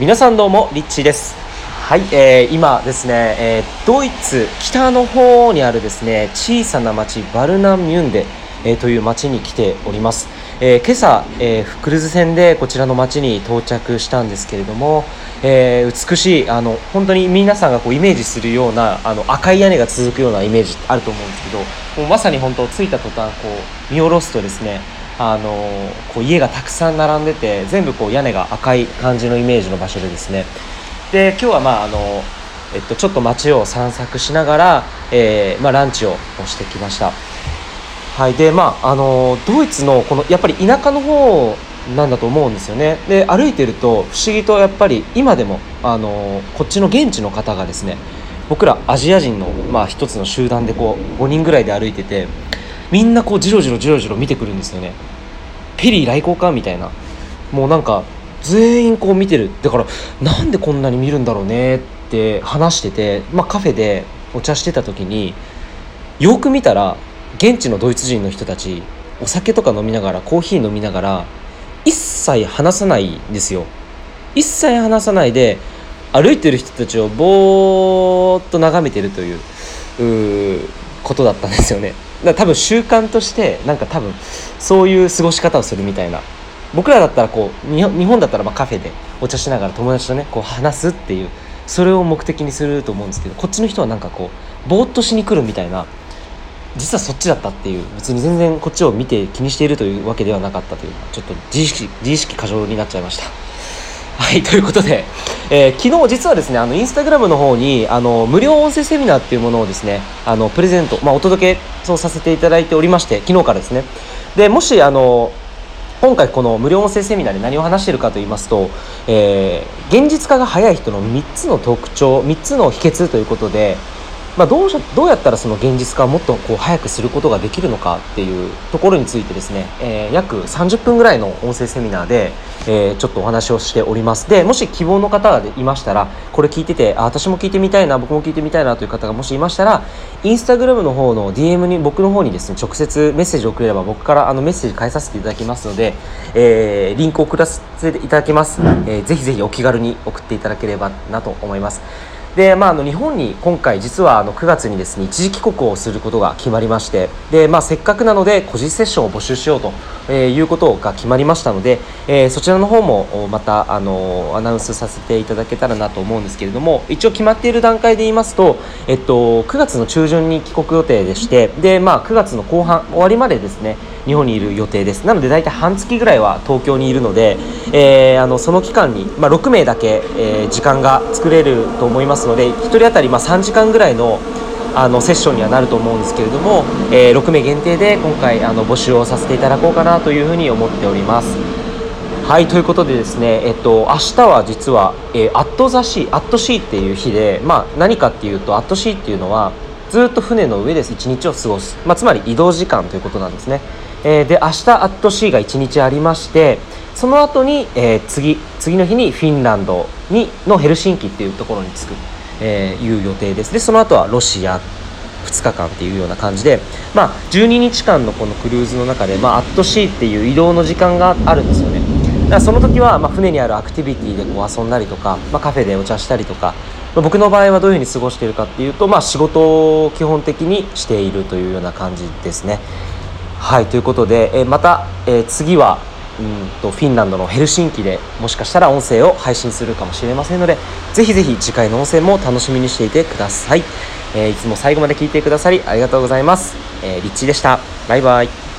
皆さんどうもリッチーです。はい、えー、今ですね、えー、ドイツ北の方にあるですね小さな町バルナミュンデ、えー、という町に来ております。えー、今朝、えー、クルーズ船でこちらの町に到着したんですけれども、えー、美しいあの本当に皆さんがこうイメージするようなあの赤い屋根が続くようなイメージあると思うんですけどもうまさに本当着いた途端こう見下ろすとですねあのこう家がたくさん並んでて全部こう屋根が赤い感じのイメージの場所でですねで今日はまああの、えっと、ちょっと街を散策しながら、えーまあ、ランチをしてきました。はいでまああのドイツのこのやっぱり田舎の方なんだと思うんですよねで歩いてると不思議とやっぱり今でもあのこっちの現地の方がですね僕らアジア人の、まあ、一つの集団でこう5人ぐらいで歩いててみんなこうじろじろじろじろ見てくるんですよね。ペリー来航かみたいな。もうなんか全員こう見てる。だからなんでこんなに見るんだろうねって話してて、まあ、カフェでお茶してた時によく見たら現地のドイツ人の人たちお酒とか飲みながらコーヒー飲みながら一切話さないんですよ。一切話さないで歩いてる人たちをぼーっと眺めてるという。ことだったんですよねだから多分習慣としてなんか多分そういう過ごし方をするみたいな僕らだったらこう日本だったらまカフェでお茶しながら友達とねこう話すっていうそれを目的にすると思うんですけどこっちの人はなんかこうぼーっとしに来るみたいな実はそっちだったっていう別に全然こっちを見て気にしているというわけではなかったというちょっと自意識自意識過剰になっちゃいました。はいということで、えー、昨日実はですねあのインスタグラムの方にあの無料音声セミナーっていうものをですねあのプレゼント、まあ、お届けそうさせていただいておりまして昨日からですね。でもしあの今回この無料音声セミナーで何を話しているかと言いますと、えー、現実化が早い人の3つの特徴3つの秘訣ということでまあ、どうどうやったらその現実化をもっとこう早くすることができるのかっていうところについてですね、えー、約30分ぐらいの音声セミナーで、えー、ちょっとお話をしております。でもし希望の方がいましたらこれ聞いててあ私も聞いてみたいな僕も聞いてみたいなという方がもしいましたらインスタグラムの方の DM に僕の方にですね直接メッセージを送れれば僕からあのメッセージ返させていただきますので、えー、リンクを送らせていただきます、えー、ぜひぜひお気軽に送っていただければなと思います。で、まあ、あの日本に今回実はあの9月にですね一時帰国をすることが決まりましてで、まあ、せっかくなので個人セッションを募集しようと、えー、いうことが決まりましたので、えー、そちらの方もまたあのアナウンスさせていただけたらなと思うんですけれども一応決まっている段階で言いますと、えっと、9月の中旬に帰国予定でしてで、まあ、9月の後半終わりまでですね日本にいる予定ですなので大体半月ぐらいは東京にいるので、えー、あのその期間に、まあ、6名だけ、えー、時間が作れると思いますので1人当たりまあ3時間ぐらいのあのセッションにはなると思うんですけれども、えー、6名限定で今回あの募集をさせていただこうかなというふうに思っております。はいということでですね、えっと、明日は実は、えー、 at the sea at sea っていう日で、まあ、何かっていうと at sea っていうのはずっと船の上で1日を過ごす、まあ、つまり移動時間ということなんですね。えー、で明日アットシーが1日ありましてその後に、えー、次次の日にフィンランドにのヘルシンキっていうところに着く、えー、いう予定です。でその後はロシア2日間っていうような感じで、まあ、12日間のこのクルーズの中で、まあ、アットシーっていう移動の時間があるんですよね。だからその時は、まあ、船にあるアクティビティでこう遊んだりとか、まあ、カフェでお茶したりとか、僕の場合はどういうふうに過ごしているかっていうと、まあ、仕事を基本的にしているというような感じですね。はいということで、えまた、え次はうんとフィンランドのヘルシンキでもしかしたら音声を配信するかもしれませんのでぜひぜひ次回の音声も楽しみにしていてください、えー、いつも最後まで聞いてくださりありがとうございます、えー、リッチーでした。バイバイ。